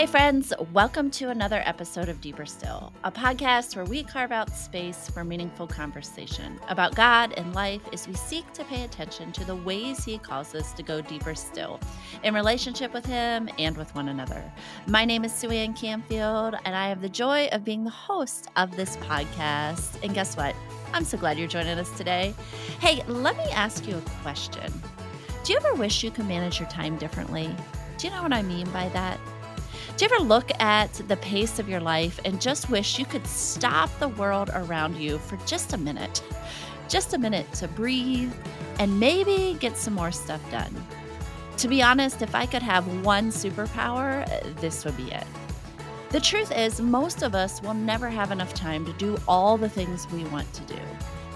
Hey, friends, welcome to another episode of Deeper Still, a podcast where we carve out space for meaningful conversation about God and life as we seek to pay attention to the ways He calls us to go deeper still in relationship with Him and with one another. My name is Suanne Canfield, and I have the joy of being the host of this podcast. And guess what? I'm so glad you're joining us today. Hey, let me ask you a question. Do you ever wish you could manage your time differently? Do you know what I mean by that? Do you ever look at the pace of your life and just wish you could stop the world around you for just a minute? Just a minute to breathe and maybe get some more stuff done. To be honest, if I could have one superpower, this would be it. The truth is, most of us will never have enough time to do all the things we want to do.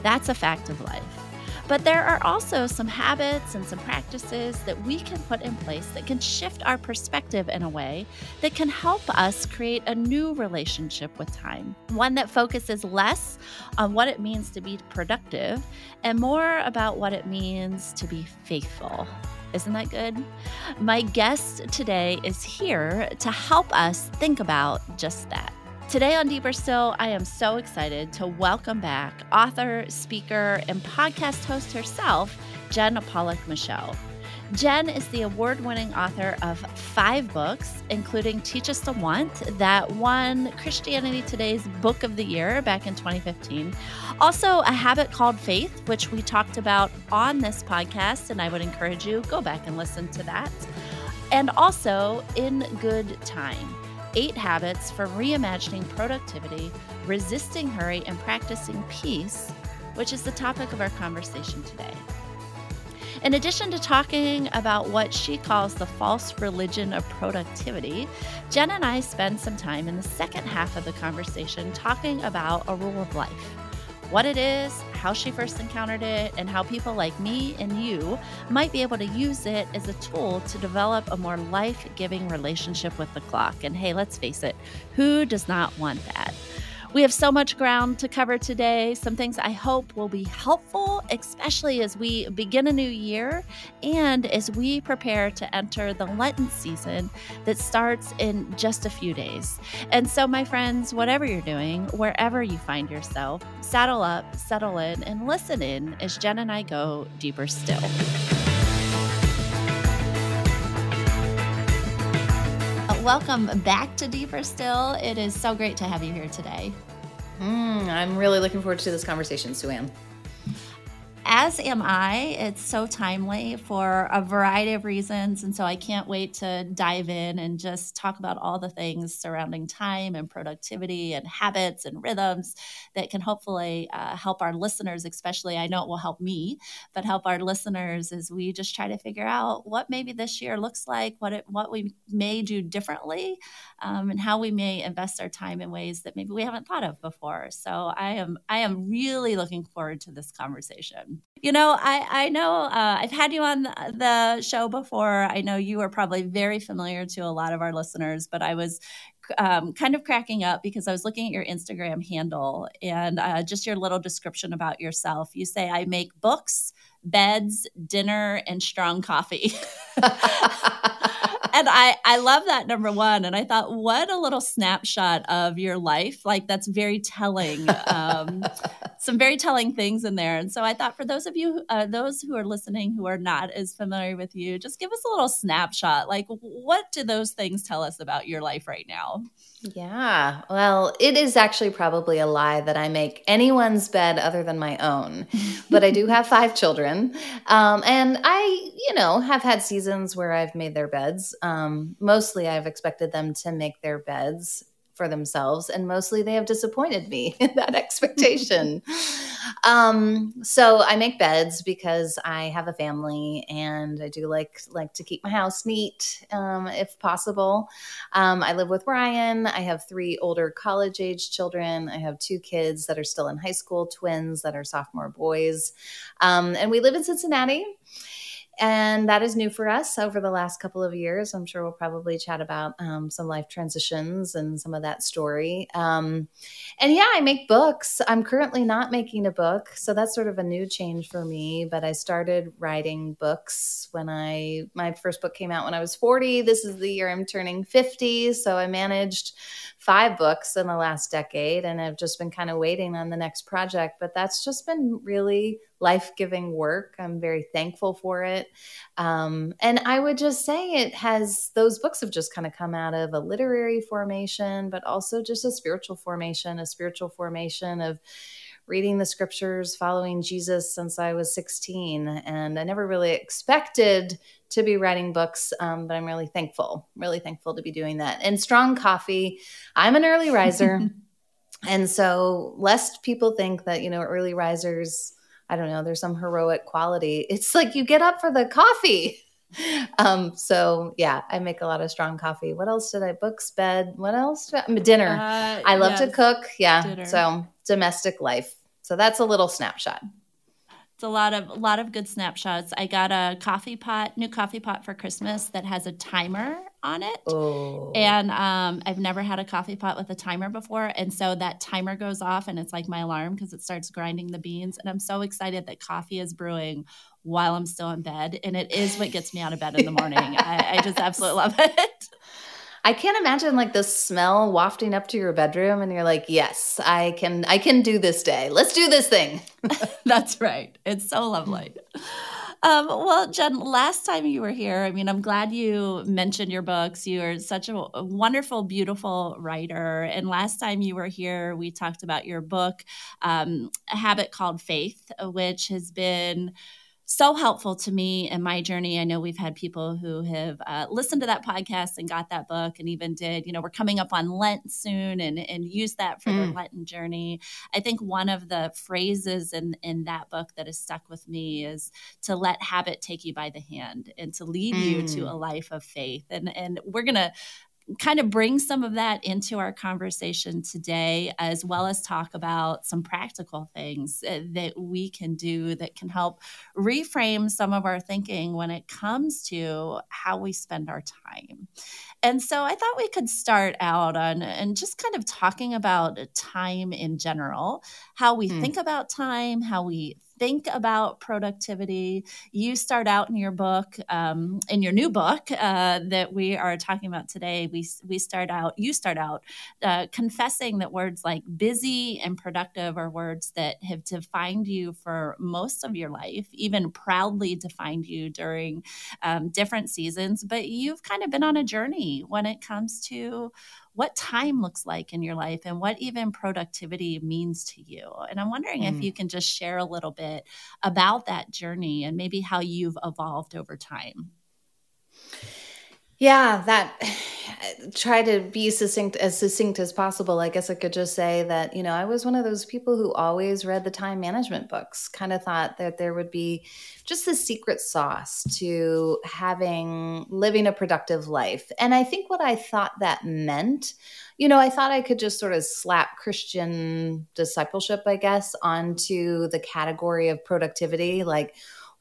That's a fact of life. But there are also some habits and some practices that we can put in place that can shift our perspective in a way that can help us create a new relationship with time. One that focuses less on what it means to be productive and more about what it means to be faithful. Isn't that good? My guest today is here to help us think about just that. Today on Deeper Still, I am so excited to welcome back author, speaker, and podcast host herself, Jen Pollock Michel. Jen is the award winning author of five books, including Teach Us to Want, that won Christianity Today's Book of the Year back in 2015. Also, A Habit Called Faith, which we talked about on this podcast, and I would encourage you go back and listen to that. And also, In Good Time eight habits for reimagining productivity, resisting hurry, and practicing peace, which is the topic of our conversation today. In addition to talking about what she calls the false religion of productivity, Jen and I spend some time in the second half of the conversation talking about a rule of life what it is, how she first encountered it, and how people like me and you might be able to use it as a tool to develop a more life giving relationship with the clock. And hey, let's face it, who does not want that? We have so much ground to cover today, some things I hope will be helpful, especially as we begin a new year and as we prepare to enter the Lenten season that starts in just a few days. And so, my friends, whatever you're doing, wherever you find yourself, saddle up, settle in, and listen in as Jen and I go deeper still. Welcome back to Deeper Still. It is so great to have you here today. Mm, I'm really looking forward to this conversation, Suanne as am I. It's so timely for a variety of reasons. And so I can't wait to dive in and just talk about all the things surrounding time and productivity and habits and rhythms that can hopefully uh, help our listeners, especially. I know it will help me, but help our listeners as we just try to figure out what maybe this year looks like, what it, what we may do differently, um, and how we may invest our time in ways that maybe we haven't thought of before. So I am I am really looking forward to this conversation. You know, I I know uh, I've had you on the show before. I know you are probably very familiar to a lot of our listeners, but I was um, kind of cracking up because I was looking at your Instagram handle and uh, just your little description about yourself. You say, I make books, beds, dinner, and strong coffee. and I I love that number one. And I thought, what a little snapshot of your life. Like that's very telling. Um, some very telling things in there. And so I thought, for those of you, uh, those who are listening who are not as familiar with you, just give us a little snapshot. Like, what do those things tell us about your life right now? Yeah. Well, it is actually probably a lie that I make anyone's bed other than my own. but I do have five children. Um, and I, you know, have had seasons where I've made their beds. Um, mostly I've expected them to make their beds for themselves and mostly they have disappointed me in that expectation. Um, so i make beds because i have a family and i do like like to keep my house neat um, if possible. Um, i live with ryan. I have three older college age children. I have two kids that are still in high school twins that are sophomore boys. Um, and we live in cincinnati and that is new for us over the last couple of years. I'm sure we'll probably chat about um, some life transitions and some of that story. Um, and yeah, I make books. I'm currently not making a book, so that's sort of a new change for me. But I started writing books when I my first book came out when I was 40. This is the year I'm turning 50, so I managed five books in the last decade, and I've just been kind of waiting on the next project. But that's just been really life giving work. I'm very thankful for it. Um, and I would just say it has, those books have just kind of come out of a literary formation, but also just a spiritual formation, a spiritual formation of reading the scriptures, following Jesus since I was 16. And I never really expected to be writing books, um, but I'm really thankful, really thankful to be doing that. And strong coffee, I'm an early riser. and so, lest people think that, you know, early risers, I don't know, there's some heroic quality. It's like you get up for the coffee. Um, so yeah, I make a lot of strong coffee. What else did I books, bed? What else? I, dinner. Uh, I love yes. to cook. Yeah. Dinner. So domestic life. So that's a little snapshot. It's a lot of a lot of good snapshots. I got a coffee pot, new coffee pot for Christmas that has a timer on it. Oh. And um, I've never had a coffee pot with a timer before. And so that timer goes off and it's like my alarm because it starts grinding the beans. And I'm so excited that coffee is brewing while I'm still in bed. And it is what gets me out of bed in the morning. I, I just absolutely love it. I can't imagine like the smell wafting up to your bedroom and you're like, "Yes, I can I can do this day. Let's do this thing." That's right. It's so lovely. Um, well, Jen, last time you were here, I mean, I'm glad you mentioned your books. You are such a, wonderful, beautiful writer. And last time you were here, we talked about your book, um, A Habit Called Faith, which has been so helpful to me in my journey. I know we've had people who have uh, listened to that podcast and got that book and even did, you know, we're coming up on Lent soon and, and use that for mm. their Lenten journey. I think one of the phrases in, in that book that has stuck with me is to let habit take you by the hand and to lead mm. you to mm. a life of faith. And, and we're going to kind of bring some of that into our conversation today, as well as talk about some practical things uh, that we can do that can help reframe some of our thinking when it comes to how we spend our time. And so I thought we could start out on and just kind of talking about time in general, how we mm. think about time, how we think about productivity. You start out in your book, um, in your new book uh, that we are talking about today. We we start out. You start out uh, confessing that words like busy and productive are words that have defined you for most of your life, even proudly defined you during um, different seasons. But you've kind of been on a journey when it comes to what time looks like in your life and what even productivity means to you. And I'm wondering mm. if you can just share a little bit about that journey and maybe how you've evolved over time. Yeah, that try to be succinct as succinct as possible. I guess I could just say that, you know, I was one of those people who always read the time management books, kind of thought that there would be just the secret sauce to having living a productive life. And I think what I thought that meant, you know, I thought I could just sort of slap Christian discipleship, I guess, onto the category of productivity like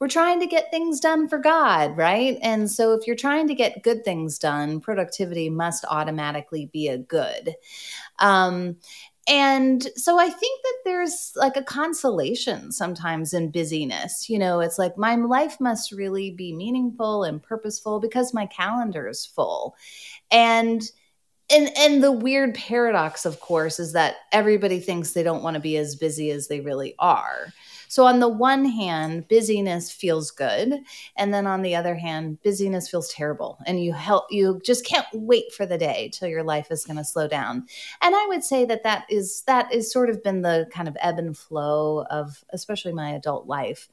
we're trying to get things done for God, right? And so if you're trying to get good things done, productivity must automatically be a good. Um, and so I think that there's like a consolation sometimes in busyness. You know, it's like my life must really be meaningful and purposeful because my calendar is full. And and and the weird paradox of course is that everybody thinks they don't want to be as busy as they really are so, on the one hand, busyness feels good. And then on the other hand, busyness feels terrible. And you help, you just can't wait for the day till your life is going to slow down. And I would say that that is, that is sort of been the kind of ebb and flow of especially my adult life.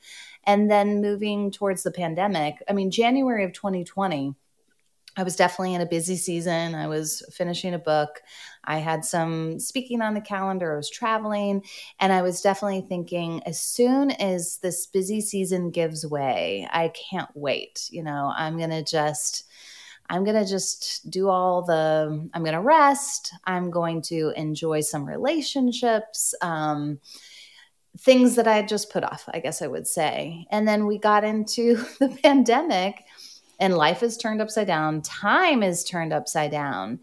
And then moving towards the pandemic, I mean, January of 2020, I was definitely in a busy season. I was finishing a book. I had some speaking on the calendar. I was traveling. And I was definitely thinking, as soon as this busy season gives way, I can't wait. You know, I'm going to just. I'm going to just do all the, I'm going to rest. I'm going to enjoy some relationships. Um, things that I had just put off, I guess I would say. And then we got into the pandemic and life is turned upside down, time is turned upside down.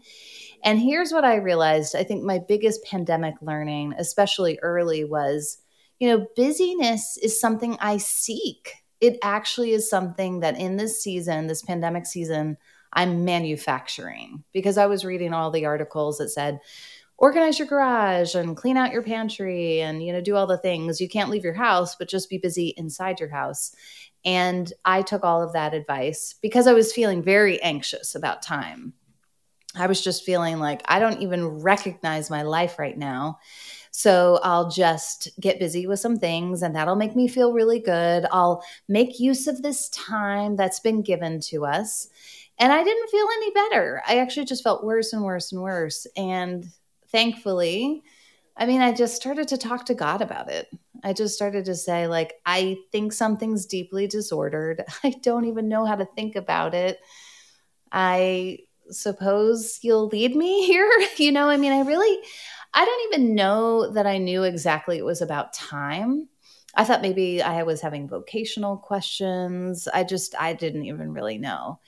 And here's what I realized I think my biggest pandemic learning, especially early, was you know, busyness is something I seek. It actually is something that in this season, this pandemic season, I'm manufacturing because I was reading all the articles that said, organize your garage and clean out your pantry and you know do all the things you can't leave your house but just be busy inside your house and i took all of that advice because i was feeling very anxious about time i was just feeling like i don't even recognize my life right now so I'll just get busy with some things and that'll make me feel really good. I'll make use of this time that's been given to us. And I didn't feel any better. I actually just felt worse and worse and worse. And thankfully, I mean, I just started to talk to God about it. I just started to say, like, I think something's deeply disordered. I don't even know how to think about it. I suppose you'll lead me here. you know, I mean, I really, I don't even know that I knew exactly it was about time. I thought maybe I was having vocational questions. I just, I didn't even really know.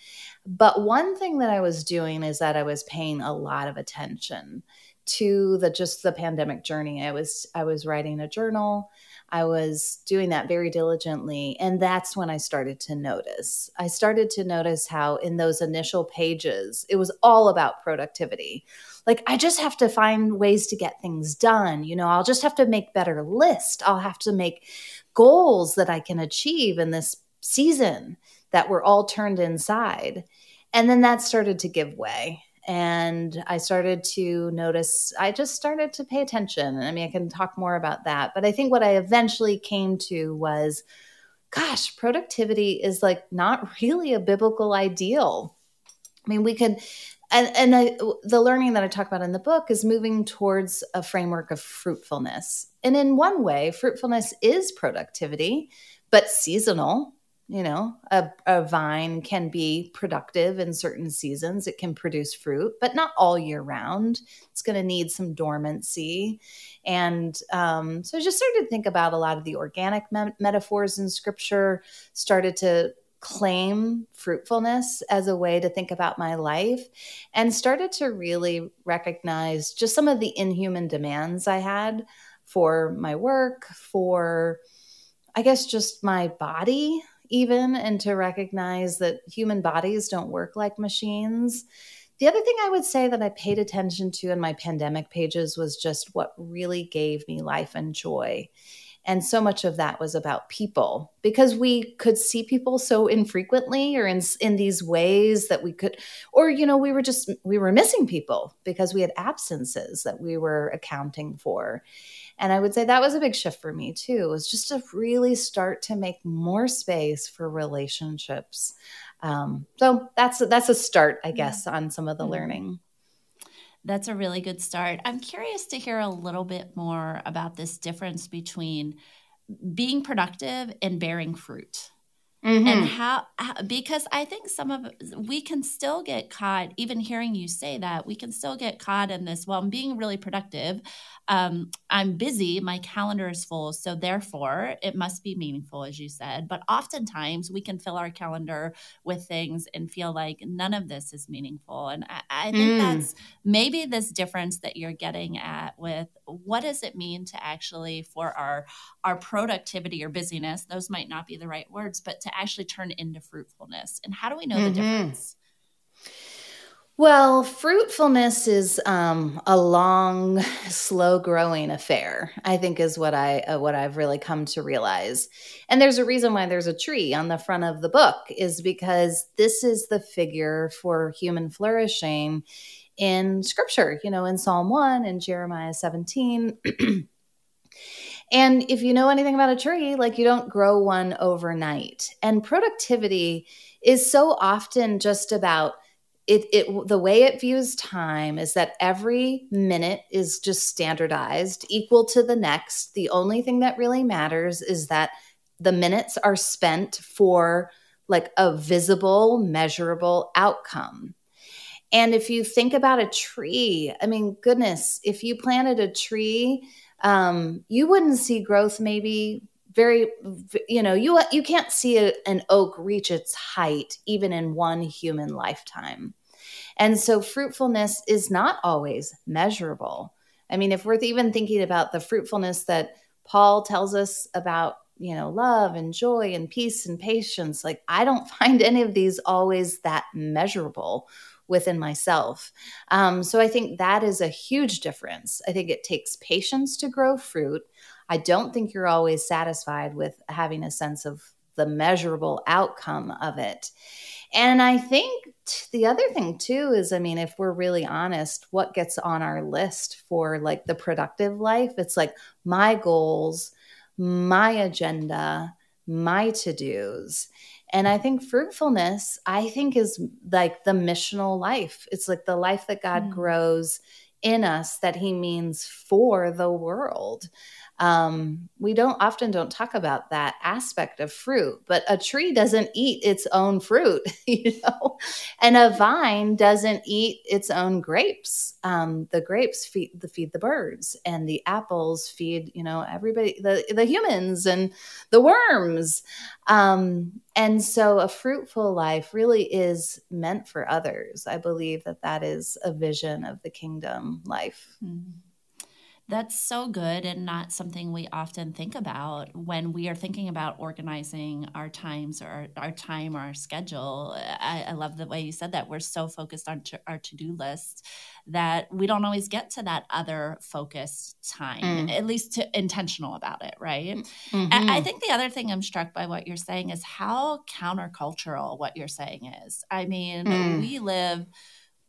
But one thing that I was doing is that I was paying a lot of attention to the just the pandemic journey. I was I was writing a journal. I was doing that very diligently. And that's when I started to notice. I started to notice how, in those initial pages, it was all about productivity. Like, I just have to find ways to get things done. You know, I'll just have to make better list. I'll have to make goals that I can achieve in this season that were all turned inside. And then that started to give way and I started to notice, I just started to pay attention. I mean, I can talk more about that. But I think what I eventually came to was gosh, productivity is like not really a biblical ideal. I mean, we could, and, and I, the learning that I talk about in the book is moving towards a framework of fruitfulness. And in one way, fruitfulness is productivity, but seasonal you know a, a vine can be productive in certain seasons. It can produce fruit but not all year round. It's going to need some dormancy. And um, so i just started to think about a lot of the organic me- metaphors in scripture started to claim fruitfulness as a way to think about my life and started to really recognize just some of the inhuman demands i had for my work for I guess just my body even and to recognize that human bodies don't work like machines. The other thing I would say that I paid attention to in my pandemic pages was just what really gave me life and joy. And so much of that was about people because we could see people so infrequently or in, in these ways that we could, or, you know, we were just, we were missing people because we had absences that we were accounting for. And I would say that was a big shift for me too, was just to really start to make more space for relationships. Um, so that's that's a start, I guess, on some of the mm-hmm. learning. That's a really good start. I'm curious to hear a little bit more about this difference between being productive and bearing fruit. Mm-hmm. And how, how, because I think some of we can still get caught, even hearing you say that, we can still get caught in this. Well, I'm being really productive um, I'm busy, my calendar is full. So therefore, it must be meaningful, as you said. But oftentimes we can fill our calendar with things and feel like none of this is meaningful. And I, I think mm. that's maybe this difference that you're getting at with what does it mean to actually for our our productivity or busyness, those might not be the right words, but to actually turn into fruitfulness. And how do we know mm-hmm. the difference? Well, fruitfulness is um, a long, slow growing affair. I think is what I uh, what I've really come to realize. And there's a reason why there's a tree on the front of the book is because this is the figure for human flourishing in Scripture. You know, in Psalm one and Jeremiah 17. and if you know anything about a tree, like you don't grow one overnight. And productivity is so often just about it, it the way it views time is that every minute is just standardized equal to the next the only thing that really matters is that the minutes are spent for like a visible measurable outcome and if you think about a tree i mean goodness if you planted a tree um, you wouldn't see growth maybe very you know you you can't see a, an oak reach its height even in one human lifetime. And so fruitfulness is not always measurable. I mean if we're even thinking about the fruitfulness that paul tells us about you know love and joy and peace and patience like i don't find any of these always that measurable within myself. Um, so I think that is a huge difference. I think it takes patience to grow fruit. I don't think you're always satisfied with having a sense of the measurable outcome of it. And I think the other thing too is, I mean, if we're really honest, what gets on our list for like the productive life? It's like my goals, my agenda, my to dos. And I think fruitfulness, I think, is like the missional life. It's like the life that God mm. grows in us that he means for the world um, we don't often don't talk about that aspect of fruit but a tree doesn't eat its own fruit you know? And a vine doesn't eat its own grapes. Um, the grapes feed the feed the birds and the apples feed you know everybody the, the humans and the worms. Um, and so a fruitful life really is meant for others. I believe that that is a vision of the kingdom life. Mm-hmm. That's so good and not something we often think about when we are thinking about organizing our times or our, our time or our schedule. I, I, love the way you said that. We're so focused on to, our to do list that we don't always get to that other focused time, mm. at least to, intentional about it, right? Mm-hmm. I, I think the other thing I'm struck by what you're saying is how countercultural what you're saying is. I mean, mm. we live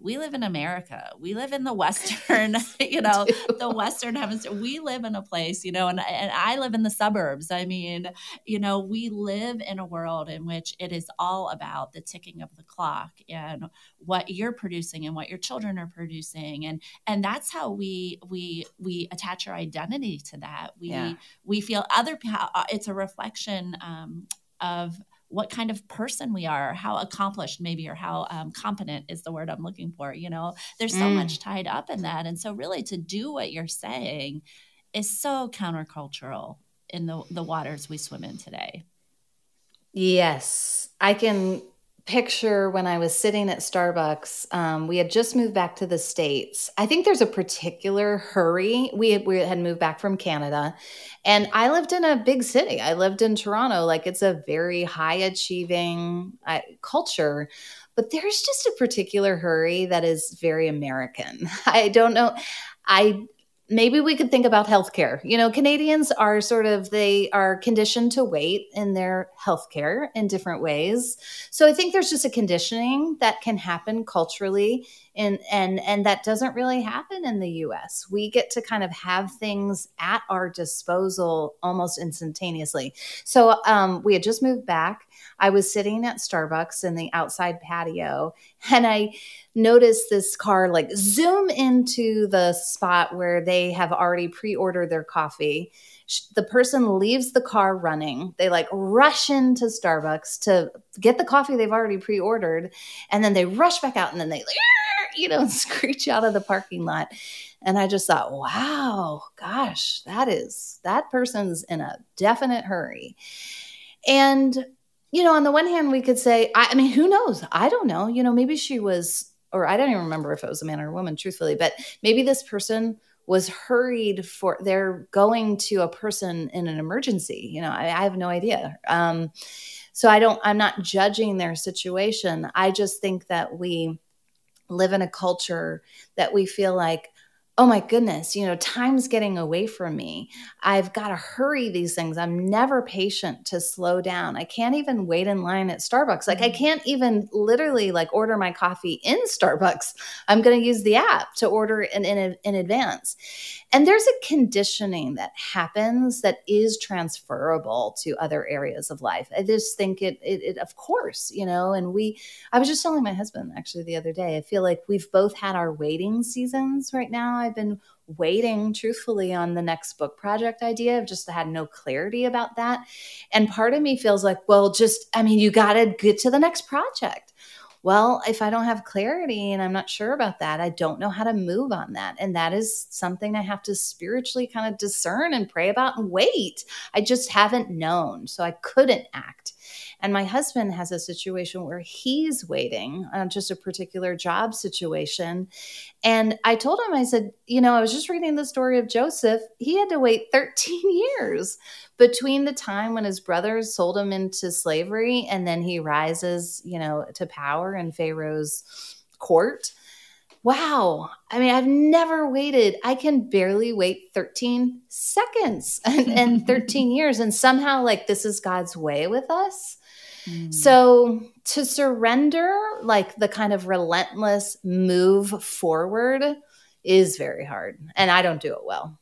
we live in America. We live in the Western, you know, the Western hemisphere. We live in a place, you know, and, and I live in the suburbs. I mean, you know, we live in a world in which it is all about the ticking of the clock and what you're producing and what your children are producing. And and that's how we we we attach our identity to that. We yeah. we feel other uh, it's a reflection um, of what kind of person we are, how accomplished maybe, or how um, competent is the word I'm looking for. You know, there's so mm. much tied up in that. And so, really, to do what you're saying is so countercultural in the, the waters we swim in today. Yes, I can picture when I was sitting at Starbucks. Um, we had just moved back to the States. I think there's a particular hurry. We had, we had moved back from Canada, and I lived in a big city. I lived in Toronto. Like it's a very high achieving uh, culture. But there's just a particular hurry that is very American. I don't know. I maybe we could think about healthcare. You know, Canadians are sort of they are conditioned to wait in their healthcare in different ways. So I think there's just a conditioning that can happen culturally and and and that doesn't really happen in the US. We get to kind of have things at our disposal almost instantaneously. So um, we had just moved back. I was sitting at Starbucks in the outside patio and I noticed this car like zoom into the spot where they have already pre-ordered their coffee. The person leaves the car running. They like rush into starbucks to get the coffee they've already pre-ordered and then they rush back out and then they like you know screech out of the parking lot. And i just thought wow gosh that is that person's in a definite hurry. And you know on the one hand we could say I, I mean who knows i don't know you know maybe she was or I don't even remember if it was a man or a woman, truthfully, but maybe this person was hurried for they're going to a person in an emergency. You know, I, I have no idea. Um, so I don't, I'm not judging their situation. I just think that we live in a culture that we feel like, oh my goodness, you know, time's getting away from me. I've got to hurry these things. I'm never patient to slow down. I can't even wait in line at Starbucks. Like I mm-hmm. can't even literally like order my coffee in Starbucks. I'm going to use the app to order in, in, in advance. And there's a conditioning that happens that is transferable to other areas of life. I just think it, it, it, of course, you know, and we, I was just telling my husband actually the other day, I feel like we've both had our waiting seasons right now. I've been waiting truthfully on the next book project idea. I've just had no clarity about that. And part of me feels like, well, just, I mean, you got to get to the next project. Well, if I don't have clarity and I'm not sure about that, I don't know how to move on that. And that is something I have to spiritually kind of discern and pray about and wait. I just haven't known. So I couldn't act. And my husband has a situation where he's waiting on just a particular job situation. And I told him, I said, you know, I was just reading the story of Joseph. He had to wait 13 years between the time when his brothers sold him into slavery and then he rises, you know, to power in Pharaoh's court. Wow. I mean, I've never waited. I can barely wait 13 seconds and, and 13 years. And somehow, like, this is God's way with us. Mm. So to surrender, like the kind of relentless move forward, is very hard. And I don't do it well.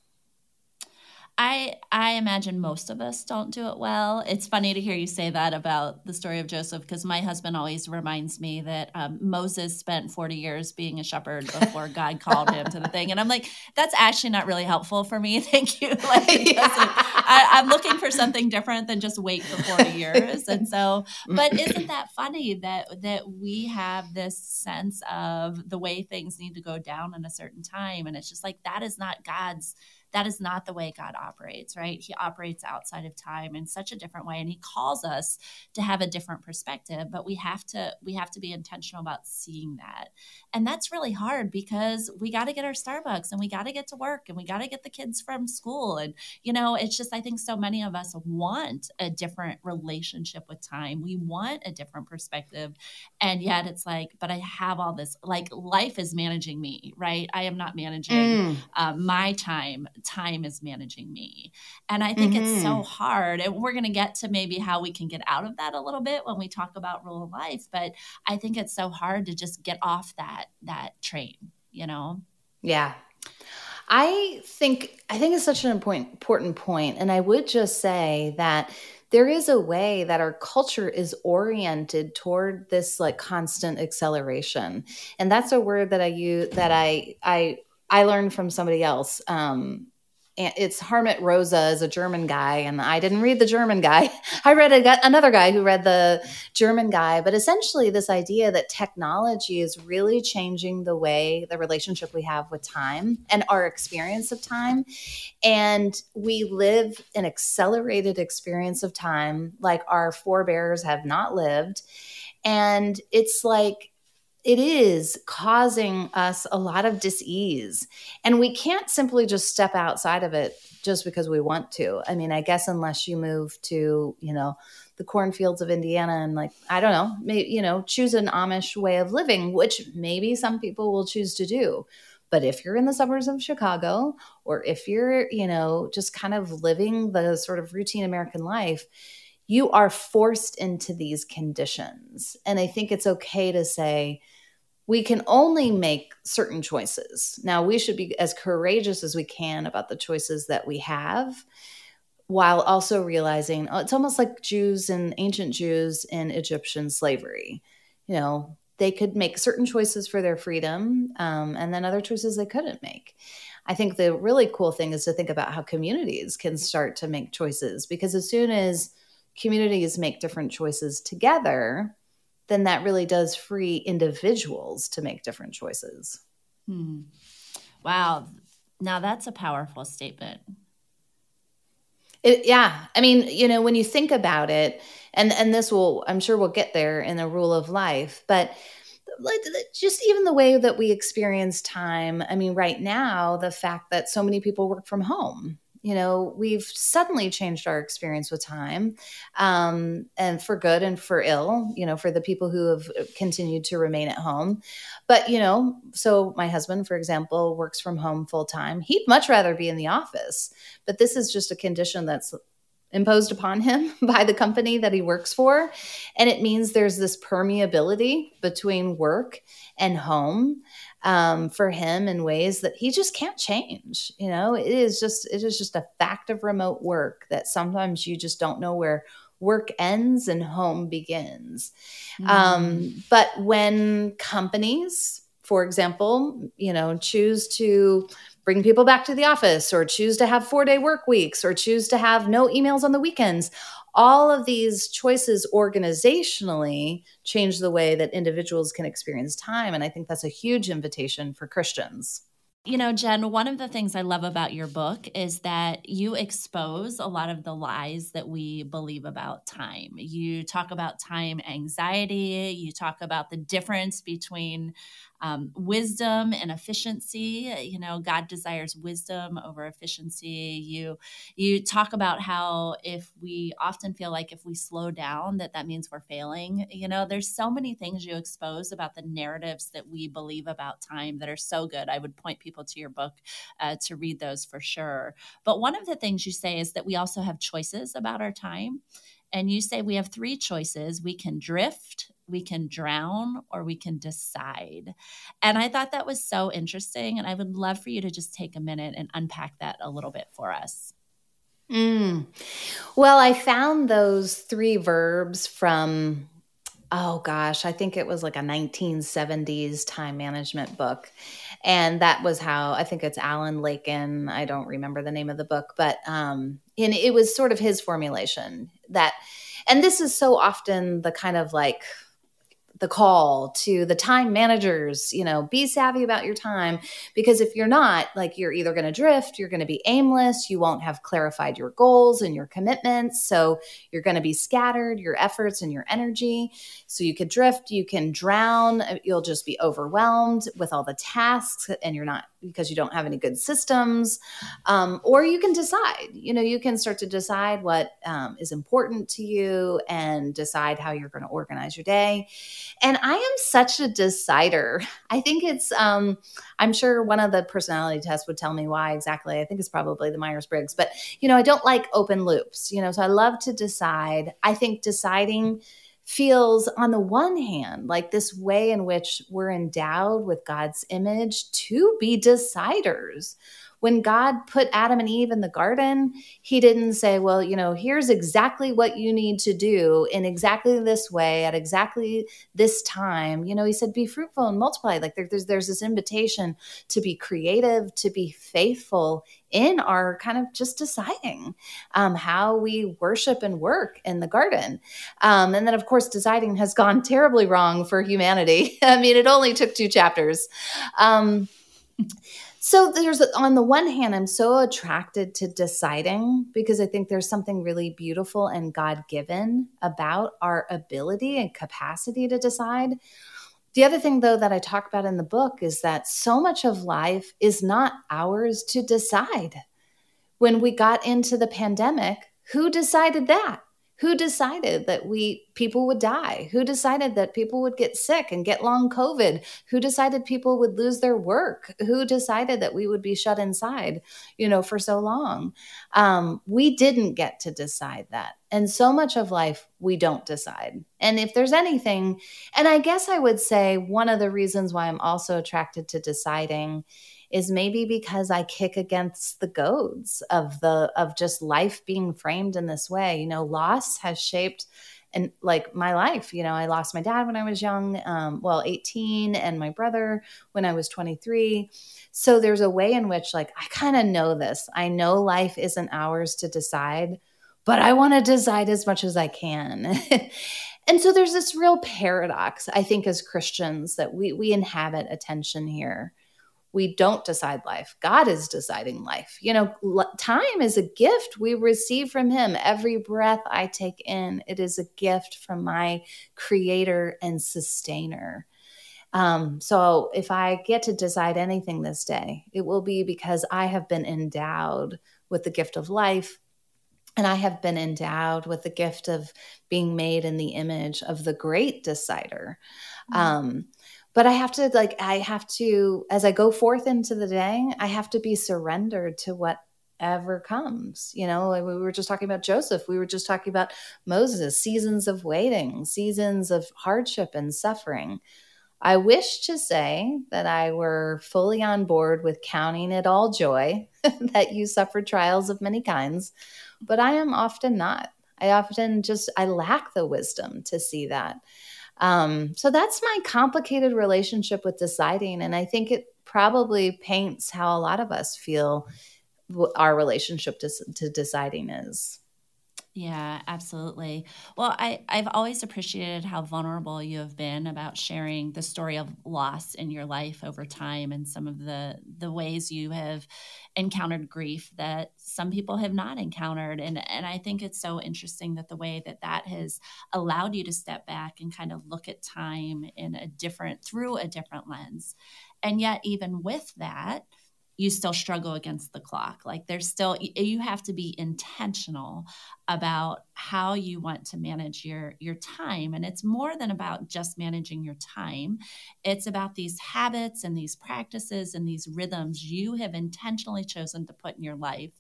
I I imagine most of us don't do it well. It's funny to hear you say that about the story of Joseph because my husband always reminds me that um, Moses spent 40 years being a shepherd before God called him to the thing, and I'm like, that's actually not really helpful for me. Thank you. Like, yeah. I, I'm looking for something different than just wait for 40 years. And so, but isn't that funny that that we have this sense of the way things need to go down in a certain time, and it's just like that is not God's that is not the way God operates, right? He operates outside of time in such a different way and he calls us to have a different perspective, but we have to we have to be intentional about seeing that. And that's really hard because we got to get our Starbucks and we got to get to work and we got to get the kids from school and you know, it's just I think so many of us want a different relationship with time. We want a different perspective and yet it's like but I have all this like life is managing me, right? I am not managing mm. uh, my time time is managing me. And I think mm-hmm. it's so mm-hmm. hard. And we're going to get to maybe how we can get out of that a little bit when we talk about rule of life, but I think it's so hard to just get off that that train, you know. Yeah. I think I think it's such an important important point and I would just say that there is a way that our culture is oriented toward this like constant acceleration and that's a word that i use that i i i learned from somebody else um, it's Hartmut Rosa is a German guy, and I didn't read the German guy. I read a, another guy who read the German guy, but essentially, this idea that technology is really changing the way the relationship we have with time and our experience of time. And we live an accelerated experience of time like our forebears have not lived. And it's like it is causing us a lot of dis-ease. And we can't simply just step outside of it just because we want to. I mean i guess unless you move to you know the cornfields of indiana and like i don't know maybe you know choose an amish way of living which maybe some people will choose to do. But if you're in the suburbs of chicago or if you're you know just kind of living the sort of routine american life you are forced into these conditions. And I think it's okay to say, we can only make certain choices. Now, we should be as courageous as we can about the choices that we have while also realizing oh, it's almost like Jews and ancient Jews in Egyptian slavery. You know, they could make certain choices for their freedom um, and then other choices they couldn't make. I think the really cool thing is to think about how communities can start to make choices because as soon as communities make different choices together, then that really does free individuals to make different choices. Hmm. Wow. Now that's a powerful statement. It, yeah. I mean, you know, when you think about it, and and this will, I'm sure we'll get there in the rule of life, but just even the way that we experience time. I mean, right now, the fact that so many people work from home, you know we've suddenly changed our experience with time um, and for good and for ill you know for the people who have uh, continued to remain at home. But you know so my husband for example works from home full time. He'd much rather be in the office but this is just a condition that's imposed upon him by the company that he works for. And it means there's this permeability between work and home um, for him in ways that he just can't change. You know, it is just it is just a fact of remote work that sometimes you just don't know where work ends and home begins. Mm. Um, but when companies, for example, you know, choose to bring people back to the office or choose to have four day work weeks or choose to have no emails on the weekends all of these choices organizationally change the way that individuals can experience time. And I think that's a huge invitation for Christians. You know, Jen, one of the things I love about your book is that you expose a lot of the lies that we believe about time. You talk about time anxiety, you talk about the difference between um, wisdom and efficiency. You know, God desires wisdom over efficiency. You you talk about how if we often feel like if we slow down, that that means we're failing. You know, there's so many things you expose about the narratives that we believe about time that are so good. I would point people to your book uh, to read those for sure. But one of the things you say is that we also have choices about our time. And you say we have three choices we can drift, we can drown or we can decide. And I thought that was so interesting. And I would love for you to just take a minute and unpack that a little bit for us. Mm. Well, I found those three verbs from, oh gosh, I think it was like a 1970s time management book. And that was how I think it's Alan Lakein. I don't remember the name of the book, but um, and it was sort of his formulation that, and this is so often the kind of like, the call to the time managers, you know, be savvy about your time because if you're not, like you're either going to drift, you're going to be aimless, you won't have clarified your goals and your commitments, so you're going to be scattered, your efforts and your energy. So you could drift, you can drown, uh, you'll just be overwhelmed with all the tasks and you're not because you don't have any good systems. Um, or you can decide, you know, you can start to decide what um, is important to you and decide how you're going to organize your day and I am such a decider. I think it's, um, I'm sure one of the personality tests would tell me why exactly. I think it's probably the Myers Briggs, but, you know, I don't like open loops, you know, so I love to decide. I think deciding feels, on the one hand, like this way in which we're endowed with God's image to be deciders when God put Adam and Eve in the garden, he didn't say, well, you know, here's exactly what you need to do in exactly this way at exactly this time. You know, he said, be fruitful and multiply. Like there, there's, there's this invitation to be creative, to be faithful in our kind of just deciding um, how we worship and work in the garden. Um, and then, of course, deciding has gone terribly wrong for humanity. I mean, it only took two chapters. Um, so there's on the one hand, I'm so attracted to deciding because I think there's something really beautiful and God given about our ability and capacity to decide. The other thing, though, that I talk about in the book is that so much of life is not ours to decide. When we got into the pandemic, who decided that? Who decided that we people would die? Who decided that people would get sick and get long COVID? Who decided people would lose their work? Who decided that we would be shut inside, you know, for so long? Um, we didn't get to decide that. And so much of life we don't decide. And if there's anything, and I guess I would say one of the reasons why I'm also attracted to deciding is maybe because I kick against the goads of the of just life being framed in this way. You know, loss has shaped and like my life you know i lost my dad when i was young um, well 18 and my brother when i was 23 so there's a way in which like i kind of know this. I know life isn't ours to decide but i want to decide as much as i can. And so there's this real paradox i think as christians that we we inhabit attention here we don't decide life. God is deciding life. You know, time is a gift we receive from Him. Every breath I take in, it is a gift from my creator and sustainer. Um, so if I get to decide anything this day, it will be because I have been endowed with the gift of life. And I have been endowed with the gift of being made in the image of the great decider. Mm-hmm. Um, but I have to like I have to as I go forth into the day, I have to be surrendered to whatever comes. You know, we were just talking about Joseph, we were just talking about Moses, seasons of waiting, seasons of hardship and suffering. I wish to say that I were fully on board with counting it all joy that you suffer trials of many kinds, but I am often not. I often just I lack the wisdom to see that. Um, so that's my complicated relationship with deciding. And I think it probably paints how a lot of us feel our relationship to, to deciding is. Yeah, absolutely. Well, I, I've always appreciated how vulnerable you have been about sharing the story of loss in your life over time and some of the the ways you have encountered grief that some people have not encountered. And and I think it's so interesting that the way that that has allowed you to step back and kind of look at time in a different through a different lens. And yet, even with that, you still struggle against the clock. Like there's still, you have to be intentional about how you want to manage your your time and it's more than about just managing your time it's about these habits and these practices and these rhythms you have intentionally chosen to put in your life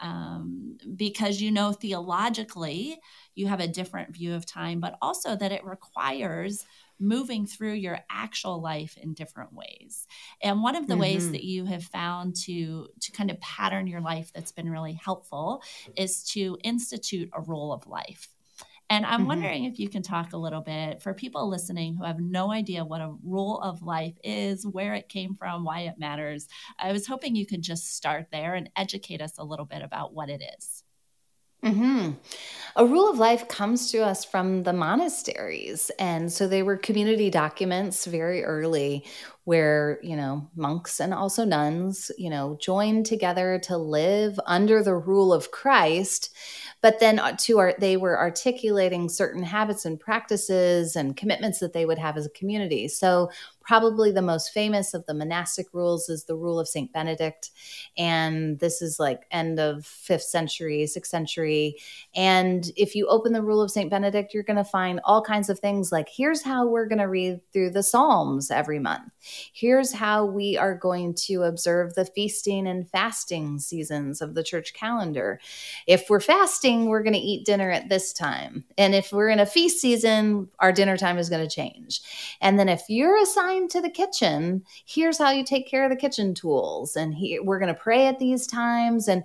um, because you know theologically you have a different view of time but also that it requires moving through your actual life in different ways. And one of the mm-hmm. ways that you have found to to kind of pattern your life that's been really helpful is to institute a rule of life. And I'm mm-hmm. wondering if you can talk a little bit for people listening who have no idea what a rule of life is, where it came from, why it matters. I was hoping you could just start there and educate us a little bit about what it is. Mm-hmm. A rule of life comes to us from the monasteries. And so they were community documents very early where, you know, monks and also nuns, you know, joined together to live under the rule of Christ but then uh, to our they were articulating certain habits and practices and commitments that they would have as a community so probably the most famous of the monastic rules is the rule of St. Benedict. And this is like end of fifth century, sixth century. And if you open the rule of St. Benedict, you're going to find all kinds of things like here's how we're going to read through the Psalms every month. Here's how we are going to observe the feasting and fasting seasons of the church calendar. If we're fasting, we're going to eat dinner at this time. And if we're in a feast season, our dinner time is going to change. And then if you're assigned to the kitchen. Here's how you take care of the kitchen tools. And he, we're going to pray at these times. And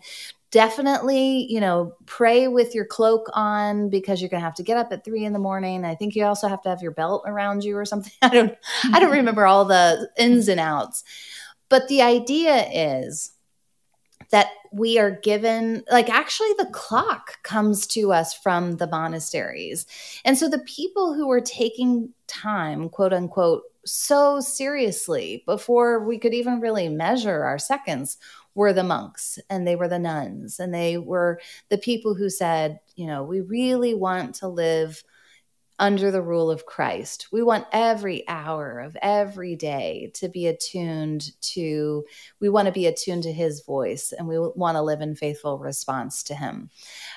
definitely, you know, pray with your cloak on because you're going to have to get up at three in the morning. I think you also have to have your belt around you or something. I don't, I don't remember all the ins and outs. But the idea is that we are given like actually the clock comes to us from the monasteries and so the people who are taking time quote unquote so seriously before we could even really measure our seconds were the monks and they were the nuns and they were the people who said, you know, we really want to live under the rule of Christ. We want every hour of every day to be attuned to, we want to be attuned to his voice and we want to live in faithful response to him.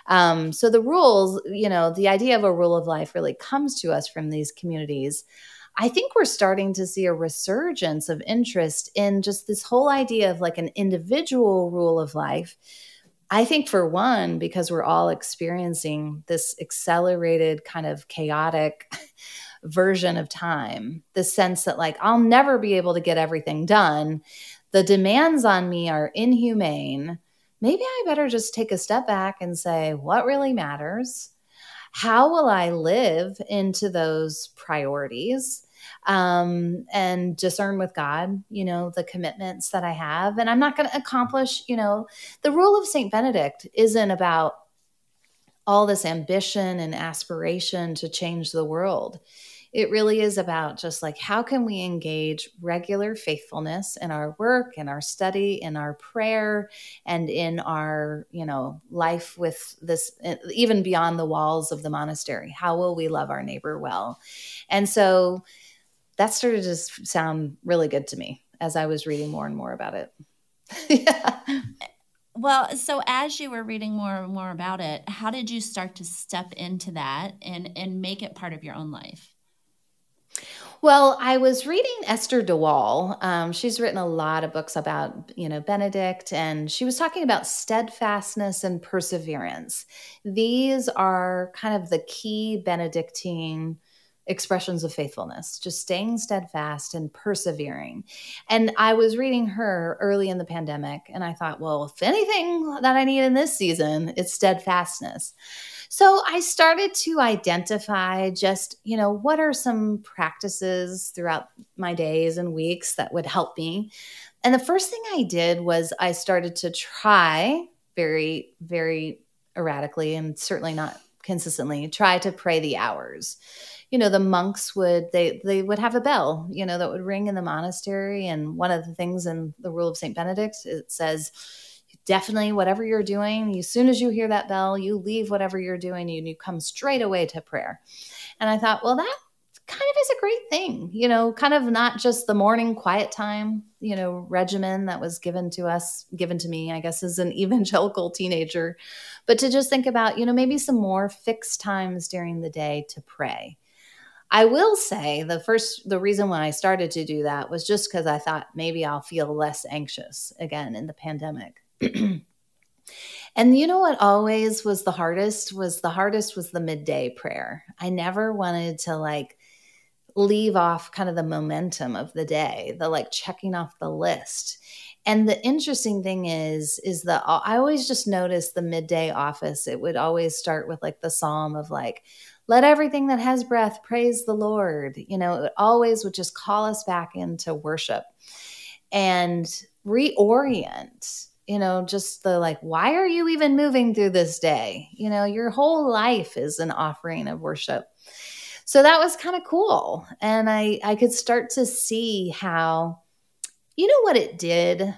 Um, so the rules, you know, the idea of a rule of life really comes to us from these communities. I think we're starting to see a resurgence of interest in just this whole idea of like an individual rule of life. I think, for one, because we're all experiencing this accelerated, kind of chaotic version of time, the sense that, like, I'll never be able to get everything done. The demands on me are inhumane. Maybe I better just take a step back and say, what really matters? How will I live into those priorities? Um, and discern with God, you know, the commitments that I have. And I'm not going to accomplish, you know, the rule of St. Benedict isn't about all this ambition and aspiration to change the world. It really is about just like how can we engage regular faithfulness in our work, in our study, in our prayer, and in our, you know, life with this, even beyond the walls of the monastery. How will we love our neighbor well? And so, that started to sound really good to me as I was reading more and more about it. yeah. Well, so as you were reading more and more about it, how did you start to step into that and and make it part of your own life? Well, I was reading Esther de Waal. Um, she's written a lot of books about, you know, Benedict, and she was talking about steadfastness and perseverance. These are kind of the key Benedictine expressions of faithfulness, just staying steadfast and persevering. And I was reading her early in the pandemic, and I thought, well, if anything that I need in this season, it's steadfastness. So I started to identify just, you know, what are some practices throughout my days and weeks that would help me. And the first thing I did was I started to try very, very erratically and certainly not consistently, try to pray the hours. You know, the monks would they they would have a bell, you know, that would ring in the monastery. And one of the things in the rule of Saint Benedict it says definitely whatever you're doing, as soon as you hear that bell, you leave whatever you're doing and you come straight away to prayer. And I thought, well, that kind of is a great thing, you know, kind of not just the morning quiet time, you know, regimen that was given to us, given to me, I guess, as an evangelical teenager, but to just think about, you know, maybe some more fixed times during the day to pray. I will say the first, the reason why I started to do that was just because I thought maybe I'll feel less anxious again in the pandemic. and you know what always was the hardest was the hardest was the midday prayer. I never wanted to like leave off kind of the momentum of the day, the like checking off the list. And the interesting thing is, is that I always just noticed the midday office. It would always start with like the psalm of like, let everything that has breath praise the Lord. You know, it always would just call us back into worship and reorient you know, just the like, why are you even moving through this day? You know, your whole life is an offering of worship so that was kind of cool and i i could start to see how you know what it did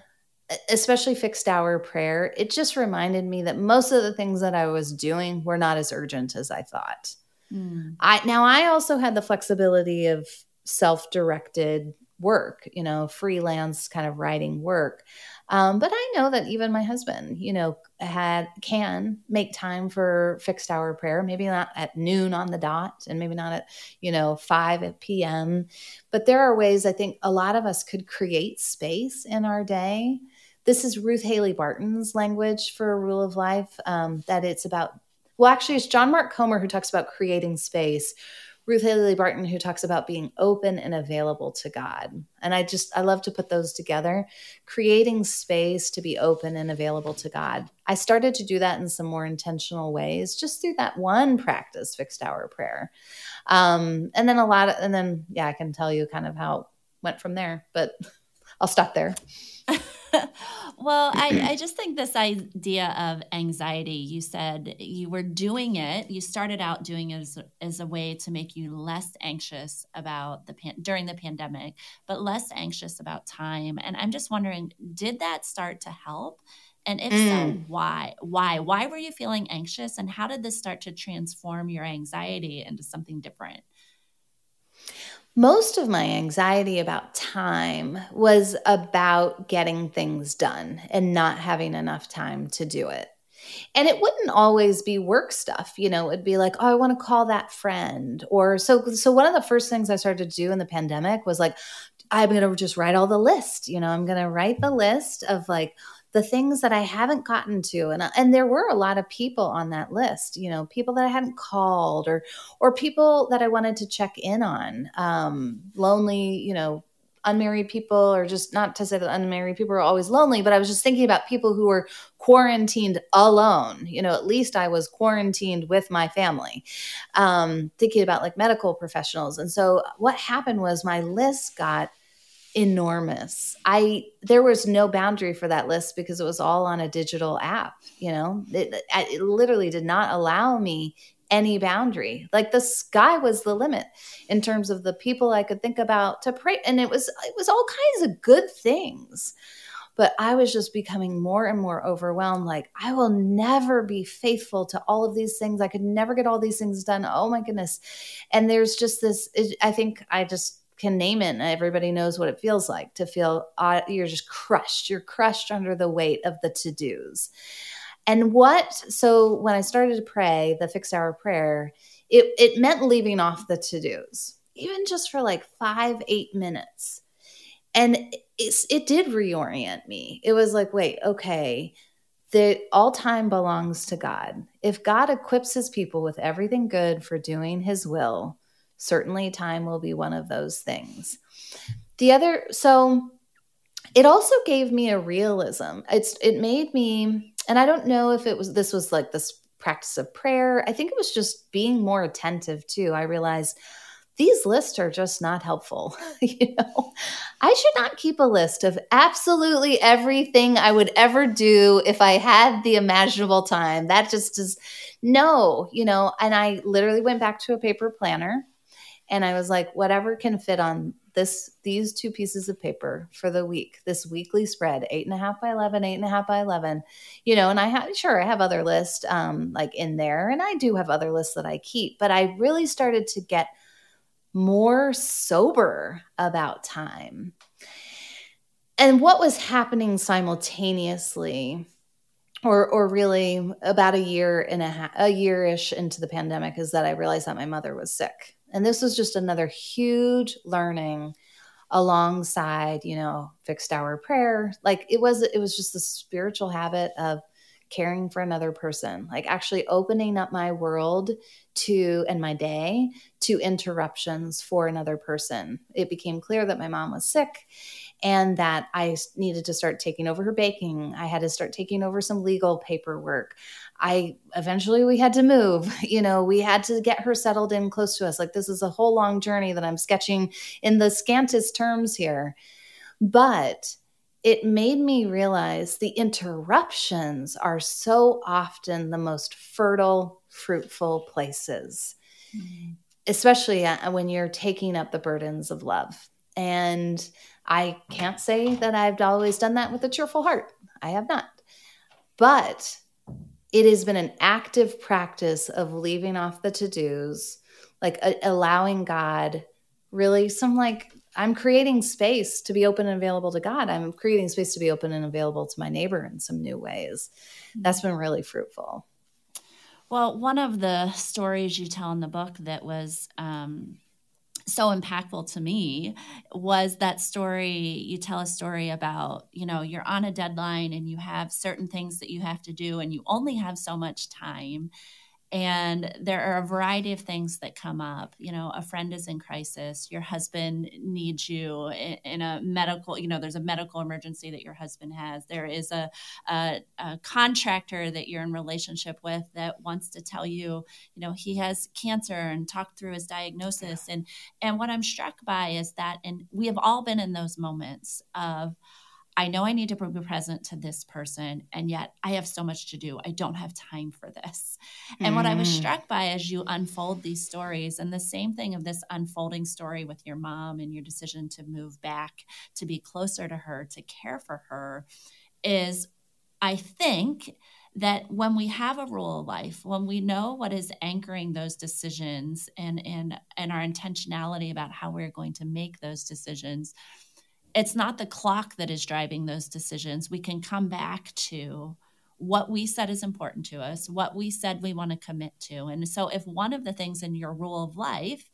especially fixed hour prayer it just reminded me that most of the things that i was doing were not as urgent as i thought mm. i now i also had the flexibility of self-directed work you know freelance kind of writing work um, but I know that even my husband, you know, had can make time for fixed hour prayer. Maybe not at noon on the dot, and maybe not at you know five at p.m. But there are ways I think a lot of us could create space in our day. This is Ruth Haley Barton's language for a rule of life. Um, that it's about. Well, actually, it's John Mark Comer who talks about creating space. Ruth Haley Barton, who talks about being open and available to God. And I just, I love to put those together, creating space to be open and available to God. I started to do that in some more intentional ways, just through that one practice, fixed hour prayer. Um, and then a lot of, and then, yeah, I can tell you kind of how it went from there, but I'll stop there. well, I, I just think this idea of anxiety, you said you were doing it, you started out doing it as, as a way to make you less anxious about the pan, during the pandemic, but less anxious about time. And I'm just wondering, did that start to help? And if mm. so, why? Why? Why were you feeling anxious? And how did this start to transform your anxiety into something different? Most of my anxiety about time was about getting things done and not having enough time to do it. And it wouldn't always be work stuff, you know, it'd be like, oh, I want to call that friend. Or so so one of the first things I started to do in the pandemic was like, I'm gonna just write all the list, you know, I'm gonna write the list of like the things that I haven't gotten to. And, and there were a lot of people on that list, you know, people that I hadn't called or, or people that I wanted to check in on, um, lonely, you know, unmarried people or just not to say that unmarried people are always lonely but i was just thinking about people who were quarantined alone you know at least i was quarantined with my family um, thinking about like medical professionals and so what happened was my list got enormous. I there was no boundary for that list because it was all on a digital app, you know. It, it literally did not allow me any boundary. Like the sky was the limit in terms of the people I could think about to pray and it was it was all kinds of good things. But I was just becoming more and more overwhelmed. Like, I will never be faithful to all of these things. I could never get all these things done. Oh my goodness. And there's just this, I think I just can name it and everybody knows what it feels like to feel uh, you're just crushed. You're crushed under the weight of the to-dos. And what so when i started to pray the fixed hour prayer it, it meant leaving off the to-dos even just for like five eight minutes. And it's, it did reorient me. It was like wait okay that all time belongs to god. If god equips his people with everything good for doing his will certainly time will be one of those things. The other, so it also gave me a realism. It's it made me, and I don't know if it was this was like this practice of prayer. I think it was just being more attentive too. I realized these lists are just not helpful. you know, I should not keep a list of absolutely everything I would ever do if I had the imaginable time. That just is no, you know, and I literally went back to a paper planner and I was like, whatever can fit on this these two pieces of paper for the week, this weekly spread, eight and a half by 11, eight and a half by 11, you know, and I have, sure, I have other lists um, like in there and I do have other lists that I keep, but I really started to get more sober about time. And what was happening simultaneously or or really about a year and a half a yearish into the pandemic is that I realized that my mother was sick. And this was just another huge learning alongside, you know, fixed hour prayer. Like it was it was just the spiritual habit of caring for another person, like actually opening up my world to and my day to interruptions for another person. It became clear that my mom was sick and that I needed to start taking over her baking. I had to start taking over some legal paperwork. I eventually we had to move. You know, we had to get her settled in close to us. Like this is a whole long journey that I'm sketching in the scantest terms here. But it made me realize the interruptions are so often the most fertile, fruitful places, mm-hmm. especially uh, when you're taking up the burdens of love. And I can't say that I've always done that with a cheerful heart. I have not. But it has been an active practice of leaving off the to dos, like uh, allowing God really some like I'm creating space to be open and available to God. I'm creating space to be open and available to my neighbor in some new ways. That's been really fruitful. Well, one of the stories you tell in the book that was um, so impactful to me was that story you tell a story about you know you're on a deadline and you have certain things that you have to do and you only have so much time and there are a variety of things that come up. You know a friend is in crisis. Your husband needs you in, a medical you know there's a medical emergency that your husband has. There is a, a, a, contractor that you're in relationship with that wants to tell you you know he has cancer and talk through his diagnosis. And and what i'm struck by is that and we have all been in those moments of I know I need to be present to this person, and yet I have so much to do. I don't have time for this. And mm. what I was mm. struck by as you unfold these stories, and the same thing of this unfolding story with your mom and your decision to move back to be closer to her, to care for her, is I think that when we have a rule of life when we know what is anchoring those decisions and and and our intentionality about how we're going to make those decisions it's not the clock that is driving those decisions. We can come back to what we said is important to us, what we said we want to commit to. And so, if one of the things in your rule of life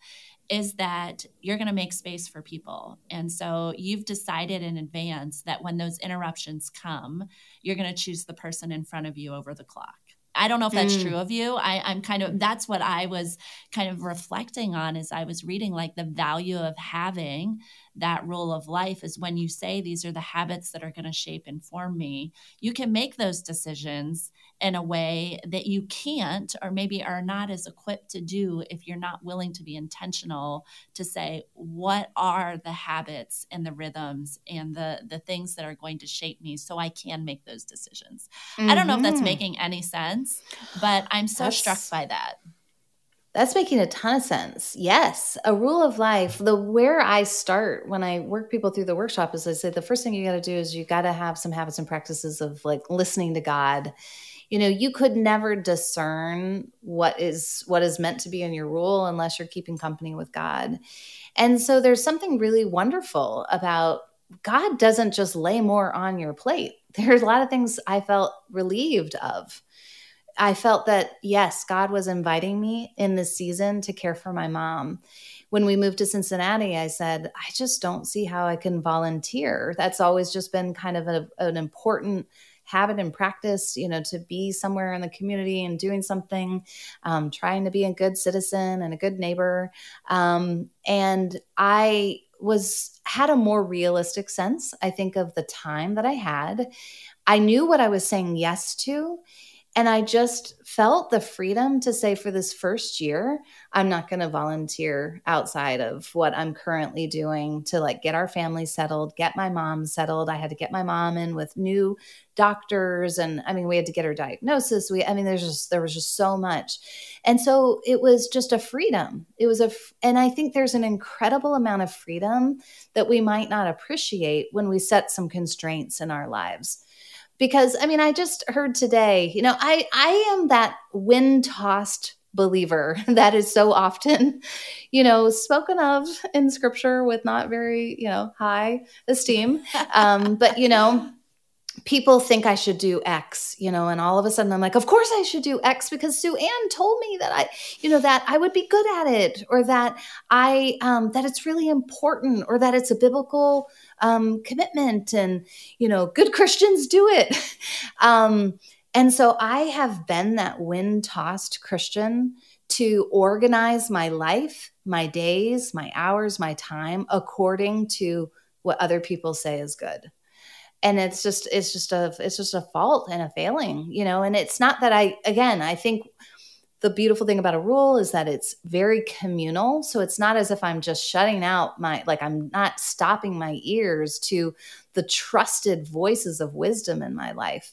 is that you're going to make space for people. And so you've decided in advance that when those interruptions come, you're going to choose the person in front of you over the clock. I don't know if that's mm. true of you. I, am kind of that's what I was kind of reflecting on as I was reading, like the value of having that rule of life is when you say these are the habits that are going to shape and form me, you can make those decisions in a way that you can't or maybe are not as equipped to do if you're not willing to be intentional to say what are the habits and the rhythms and the the things that are going to shape me so I can make those decisions. Mm-hmm. I don't know if that's mm-hmm. making any sense, but I'm so that's, struck by that. That's making a ton of sense. Yes, a rule of life. The where I start when I work people through the workshop is I say the first thing you got to do is you got to have some habits and practices of like listening to God. You know, you could never discern what is what is meant to be in your rule unless you're keeping company with God. And so there's something really wonderful about God doesn't just lay more on your plate. There's a lot of things I felt relieved of I felt that, yes, God was inviting me in this season to care for my mom. When we moved to Cincinnati, I said, I just don't see how I can volunteer. That's always just been kind of a, an important habit and practice, you know, to be somewhere in the community and doing something, um, trying to be a good citizen and a good neighbor. Um, and I was had a more realistic sense, I think, of the time that I had. I knew what I was saying yes to And I just felt the freedom to say for this first year, I'm not going to volunteer outside of what I'm currently doing to like get our family settled, get my mom settled. I had to get my mom in with new doctors and I mean we had to get her diagnosis. We I mean there's just there was just so much. And so it was just a freedom. It was a and I think there's an incredible amount of freedom that we might not appreciate when we set some constraints in our lives because i mean i just heard today you know i i am that wind tossed believer that is so often you know spoken of in scripture with not very you know high esteem. Um, but you know people think I should do X, you know, and all of a sudden I'm like, of course I should do X because Suanne told me that I, you know, that I would be good at it or that I, um, that it's really important or that it's a biblical um, commitment and, you know, good Christians do it. um, and so I have been that wind tossed Christian to organize my life, my days, my hours, my time according to what other people say is good and it's just it's just a it's just a fault and a failing you know and it's not that i again i think the beautiful thing about a rule is that it's very communal so it's not as if i'm just shutting out my like i'm not stopping my ears to the trusted voices of wisdom in my life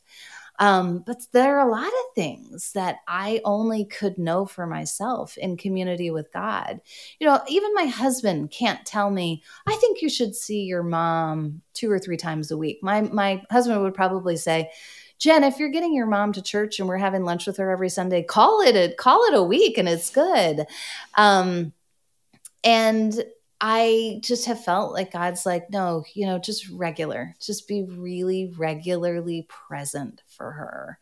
um, but there are a lot of things that I only could know for myself in community with God. You know, even my husband can't tell me, I think you should see your mom two or three times a week. My my husband would probably say, Jen, if you're getting your mom to church and we're having lunch with her every Sunday, call it a call it a week and it's good. Um, and I just have felt like God's like, no, you know, just regular, just be really regularly present for her,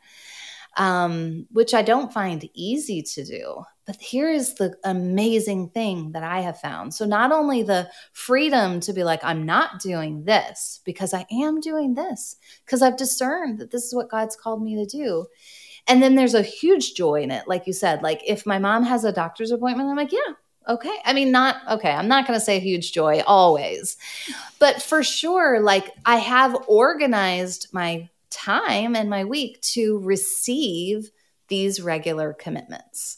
um, which I don't find easy to do. But here is the amazing thing that I have found. So, not only the freedom to be like, I'm not doing this because I am doing this, because I've discerned that this is what God's called me to do. And then there's a huge joy in it. Like you said, like if my mom has a doctor's appointment, I'm like, yeah, okay. I mean, not okay. I'm not going to say huge joy always, but for sure, like I have organized my time and my week to receive these regular commitments.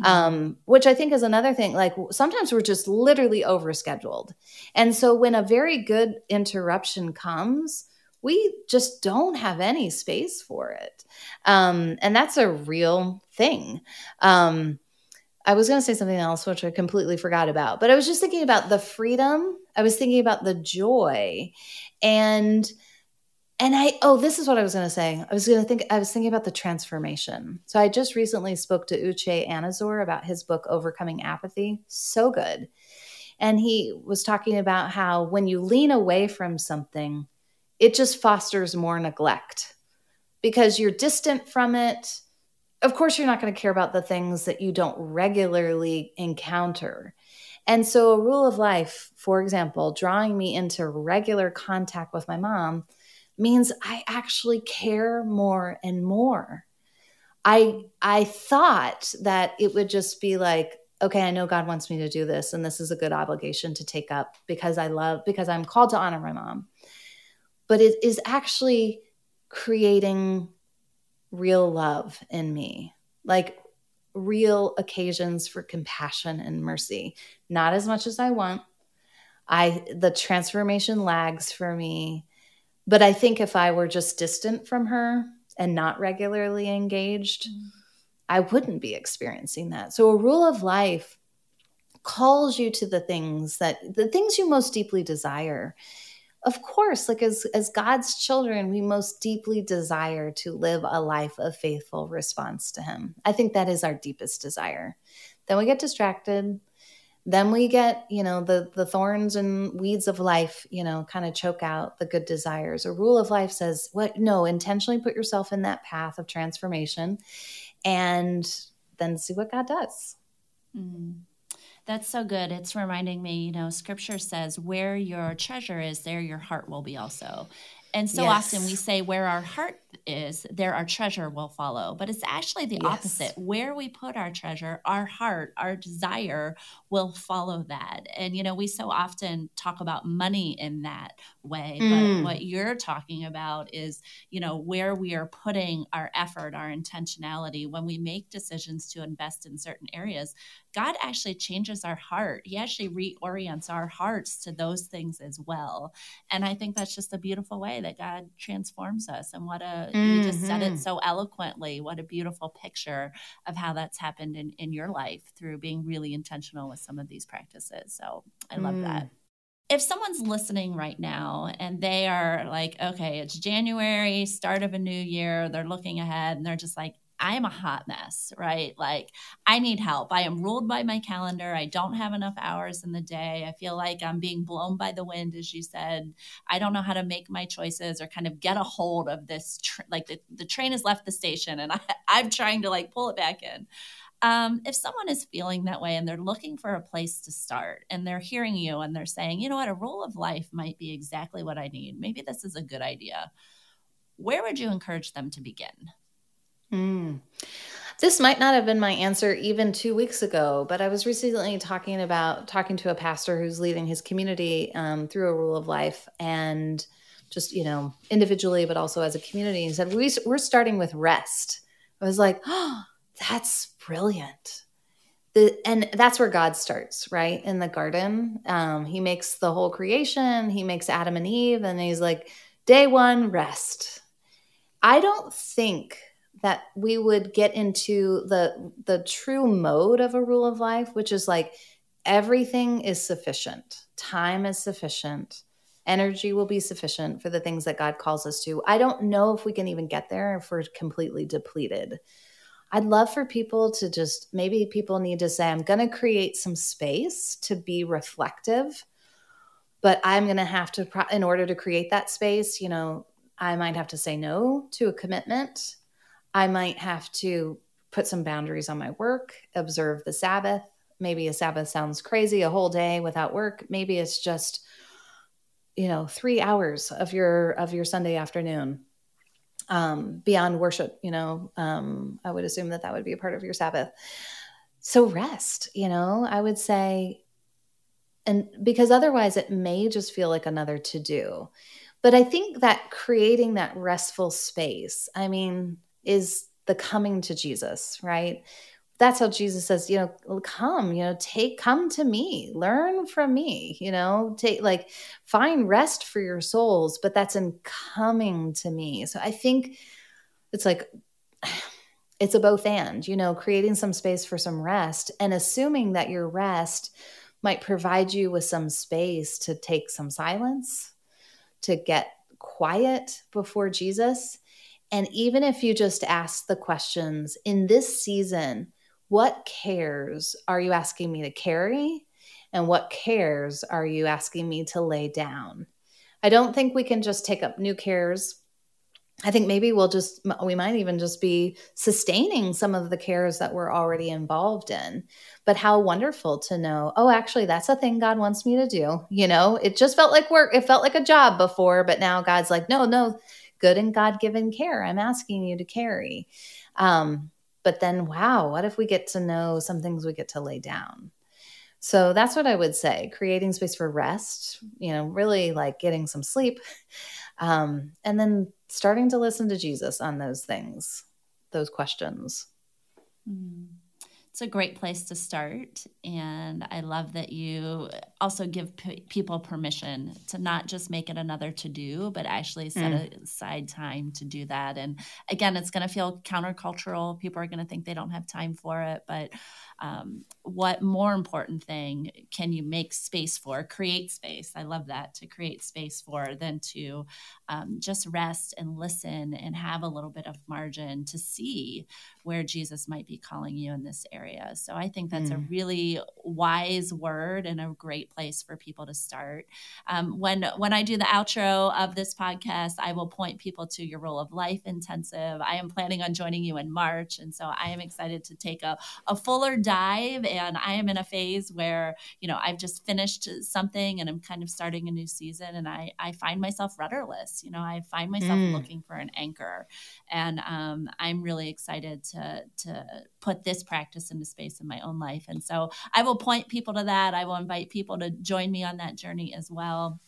Mm-hmm. Um, which I think is another thing. Like sometimes we're just literally overscheduled. And so when a very good interruption comes, we just don't have any space for it. Um, and that's a real thing. Um, I was going to say something else, which I completely forgot about, but I was just thinking about the freedom. I was thinking about the joy and, and I, oh, this is what I was going to say. I was going to think, I was thinking about the transformation. So I just recently spoke to Uche Anizor about his book, Overcoming Apathy. So good. And he was talking about how when you lean away from something, it just fosters more neglect because you're distant from it of course, you're not going to care about the things that you don't regularly encounter. And so, a rule of life, for example, drawing me into regular contact with my mom means I actually care more and more. I I thought that it would just be like, okay, I know God wants me to do this and this is a good obligation to take up because I love because I'm called to honor my mom. But it is actually creating real love in me, like real occasions for compassion and mercy. Not as much as I want. I the transformation lags for me, but I think if I were just distant from her and not regularly engaged, mm. I wouldn't be experiencing that. So a rule of life calls you to the things that the things you most deeply desire of course like as as god's children we most deeply desire to live a life of faithful response to him i think that is our deepest desire then we get distracted then we get you know the the thorns and weeds of life you know kind of choke out the good desires a rule of life says what no intentionally put yourself in that path of transformation and then see what god does mm. That's so good. It's reminding me, you know, scripture says, where your treasure is, there your heart will be also. And so yes. often we say where our heart is, there our treasure will follow. But it's actually the yes. opposite. Where we put our treasure, our heart, our desire will follow that. And, you know, we so often talk about money in that way. Mm. But what you're talking about is, you know, where we are putting our effort, our intentionality when we make decisions to invest in certain areas. God actually changes our heart. He actually reorients our hearts to those things as well. And I think that's just a beautiful way that God transforms us. And what a, mm-hmm. you just said it mm-hmm. so eloquently. What a beautiful picture of how that's happened in, in your life through being really intentional with some of these practices. So I love mm. that if someone's listening right now and they are like, okay, it's January, start of a new year, they're looking ahead and they're just like, I am a hot mess, right? Like, I need help. I am ruled by my calendar. I don't have enough hours in the day. I feel like I'm being blown by the wind, as you said. I don't know how to make my choices or kind of get a hold of this. Tr- like, the, the train has left the station and I, I'm trying to like pull it back in. Um, if someone is feeling that way and they're looking for a place to start and they're hearing you and they're saying, you know what, a rule of life might be exactly what I need. Maybe this is a good idea. Where would you encourage them to begin? Mm. This might not have been my answer even two weeks ago, but I was recently talking about talking to a pastor who's leading his community um, through a rule of life and just, you know, individually, but also as a community. He said, we, We're starting with rest. I was like, oh, that's brilliant. The, and that's where God starts, right? In the garden. Um, he makes the whole creation, he makes Adam and Eve, and he's like, day one, rest. I don't think that we would get into the the true mode of a rule of life which is like everything is sufficient. Time is sufficient. Energy will be sufficient for the things that god calls us to. I don't know if we can even get there if we're completely depleted. I'd love for people to just maybe people need to say i'm going to create some space to be reflective but i'm going to have to in order to create that space you know i might have to say no to a commitment I might have to put some boundaries on my work, observe the Sabbath. Maybe a Sabbath sounds crazy, a whole day without work. Maybe it's just you know 3 hours of your of your Sunday afternoon um beyond worship, you know. Um I would assume that that would be a part of your Sabbath. So rest, you know, I would say and because otherwise it may just feel like another to do. But I think that creating that restful space, I mean, is the coming to Jesus, right? That's how Jesus says, you know, come, you know, take, come to me, learn from me, you know, take, like, find rest for your souls, but that's in coming to me. So I think it's like, it's a both and, you know, creating some space for some rest and assuming that your rest might provide you with some space to take some silence, to get quiet before Jesus and even if you just ask the questions in this season, what cares are you asking me to carry? And what cares are you asking me to lay down? I don't think we can just take up new cares. I think maybe we'll just, we might even just be sustaining some of the cares that we're already involved in. But how wonderful to know, oh, actually, that's a thing God wants me to do. You know, it just felt like work, it felt like a job before, but now God's like, no, no, good and God given care I'm asking you to carry. Um, but then, wow, what if we get to know some things we get to lay down? So that's what I would say creating space for rest, you know, really like getting some sleep. Um, and then starting to listen to Jesus on those things, those questions. Mm it's a great place to start. And I love that you also give p- people permission to not just make it another to do, but actually set mm. aside time to do that. And again, it's going to feel countercultural. People are going to think they don't have time for it. But um, what more important thing can you make space for? Create space. I love that to create space for than to um, just rest and listen and have a little bit of margin to see where Jesus might be calling you in this area. So I think that's mm. a really wise word and a great place for people to start. Um, when when I do the outro of this podcast, I will point people to your rule of life intensive. I am planning on joining you in March, and so I am excited to take a, a fuller dive. And I am in a phase where you know I've just finished something and I'm kind of starting a new season, and I I find myself rudderless. You know, I find myself mm. looking for an anchor, and um, I'm really excited to to put this practice into space in my own life. And so I will point people to that. I will invite people to join me on that journey as well.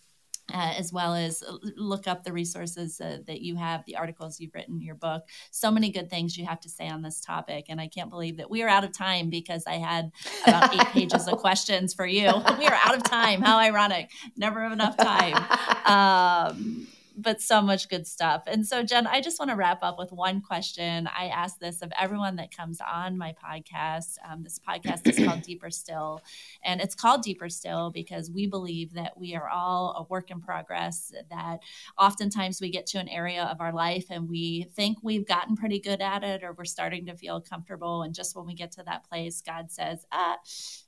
Uh, as well as uh, look up the resources uh, that you have, the articles you've written, your book. So many good things you have to say on this topic. And I can't believe that we are out of time because I had about eight pages of questions for you. We are out of time. How ironic. Never have enough time. Um, but so much good stuff. And so, Jen, I just want to wrap up with one question. I ask this of everyone that comes on my podcast. Um, this podcast is called Deeper Still, and it's called Deeper Still because we believe that we are all a work in progress, that oftentimes we get to an area of our life and we think we've gotten pretty good at it or we're starting to feel comfortable. And just when we get to that place, God says, ah,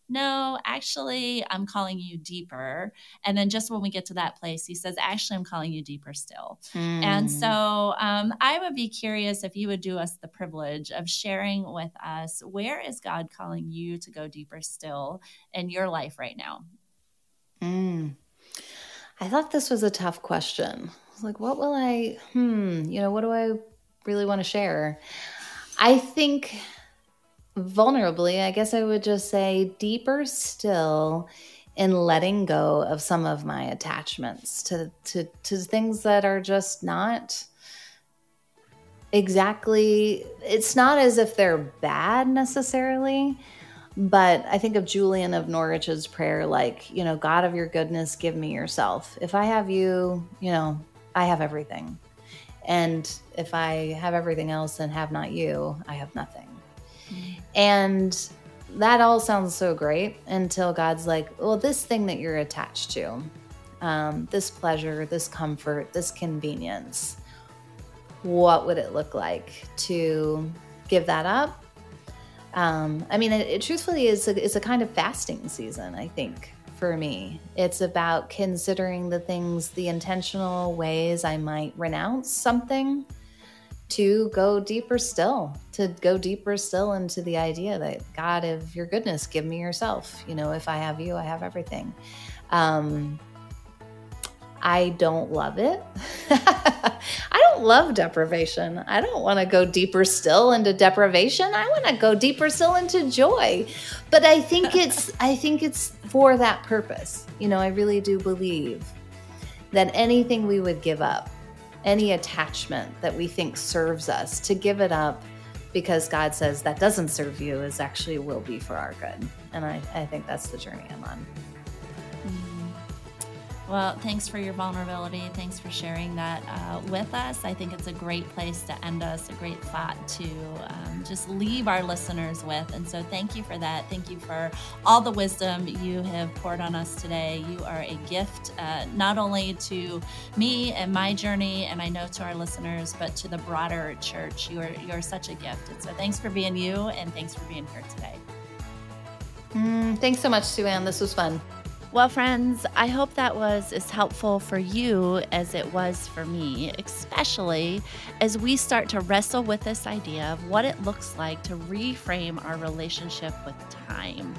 no, actually, I'm calling you deeper. And then just when we get to that place, he says, actually, I'm calling you deeper still. Mm. And hmm. so um, I would be curious if you would do us the privilege of sharing with us where is God calling you to go deeper still in your life right now? Mm. I thought this was a tough question. I was like, what will I, hmm, you know, what do I really want to share? I think vulnerably, I guess I would just say deeper still in letting go of some of my attachments to to to things that are just not exactly it's not as if they're bad necessarily but i think of julian of norwich's prayer like you know god of your goodness give me yourself. If i have you you know i have everything. And if i have everything else and have not you i have nothing and that all sounds so great until God's like, well, this thing that you're attached to, um, this pleasure, this comfort, this convenience, what would it look like to give that up? Um, I mean, it, it truthfully is a, it's a kind of fasting season, I think, for me. It's about considering the things, the intentional ways I might renounce something to go deeper still, to go deeper still into the idea that God, of your goodness, give me yourself. You know, if I have you, I have everything. Um, I don't love it. I don't love deprivation. I don't want to go deeper still into deprivation. I want to go deeper still into joy. But I think it's I think it's for that purpose. You know, I really do believe that anything we would give up any attachment that we think serves us, to give it up because God says that doesn't serve you is actually will be for our good. And I, I think that's the journey I'm on. Well, thanks for your vulnerability. Thanks for sharing that uh, with us. I think it's a great place to end us, a great thought to um, just leave our listeners with. And so, thank you for that. Thank you for all the wisdom you have poured on us today. You are a gift, uh, not only to me and my journey, and I know to our listeners, but to the broader church. You are, you are such a gift. And so, thanks for being you, and thanks for being here today. Mm, thanks so much, Suanne. This was fun. Well, friends, I hope that was as helpful for you as it was for me, especially as we start to wrestle with this idea of what it looks like to reframe our relationship with time.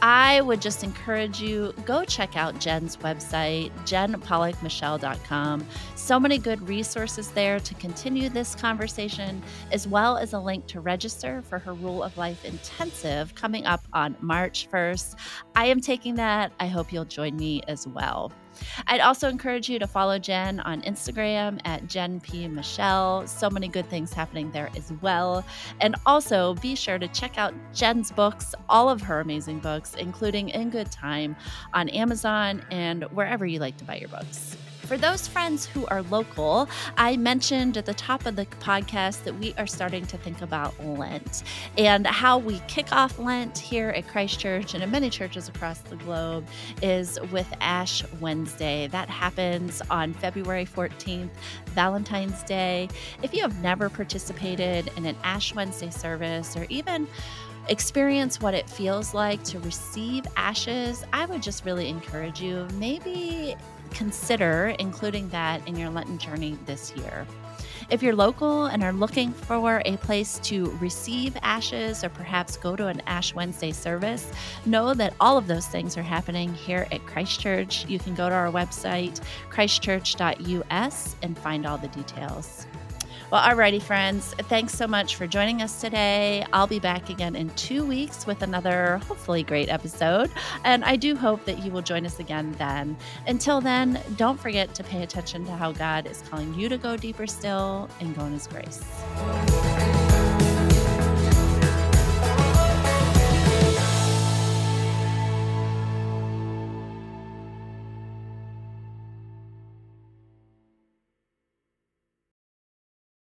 I would just encourage you go check out Jen's website, jenpollockmichel.com. So many good resources there to continue this conversation, as well as a link to register for her Rule of Life intensive coming up on March 1st. I am taking that. I hope you'll join me as well. I'd also encourage you to follow Jen on Instagram at Jen P. Michel. So many good things happening there as well. And also be sure to check out Jen's books, all of her amazing books, including In Good Time, on Amazon and wherever you like to buy your books. For those friends who are local, I mentioned at the top of the podcast that we are starting to think about Lent and how we kick off Lent here at Christchurch and in many churches across the globe is with Ash Wednesday. That happens on February 14th, Valentine's Day. If you have never participated in an Ash Wednesday service or even experience what it feels like to receive ashes, I would just really encourage you maybe consider including that in your Lenten journey this year. If you're local and are looking for a place to receive ashes or perhaps go to an Ash Wednesday service, know that all of those things are happening here at Christ Church. You can go to our website, christchurch.us, and find all the details. Well, alrighty, friends. Thanks so much for joining us today. I'll be back again in two weeks with another hopefully great episode. And I do hope that you will join us again then. Until then, don't forget to pay attention to how God is calling you to go deeper still and go in His grace.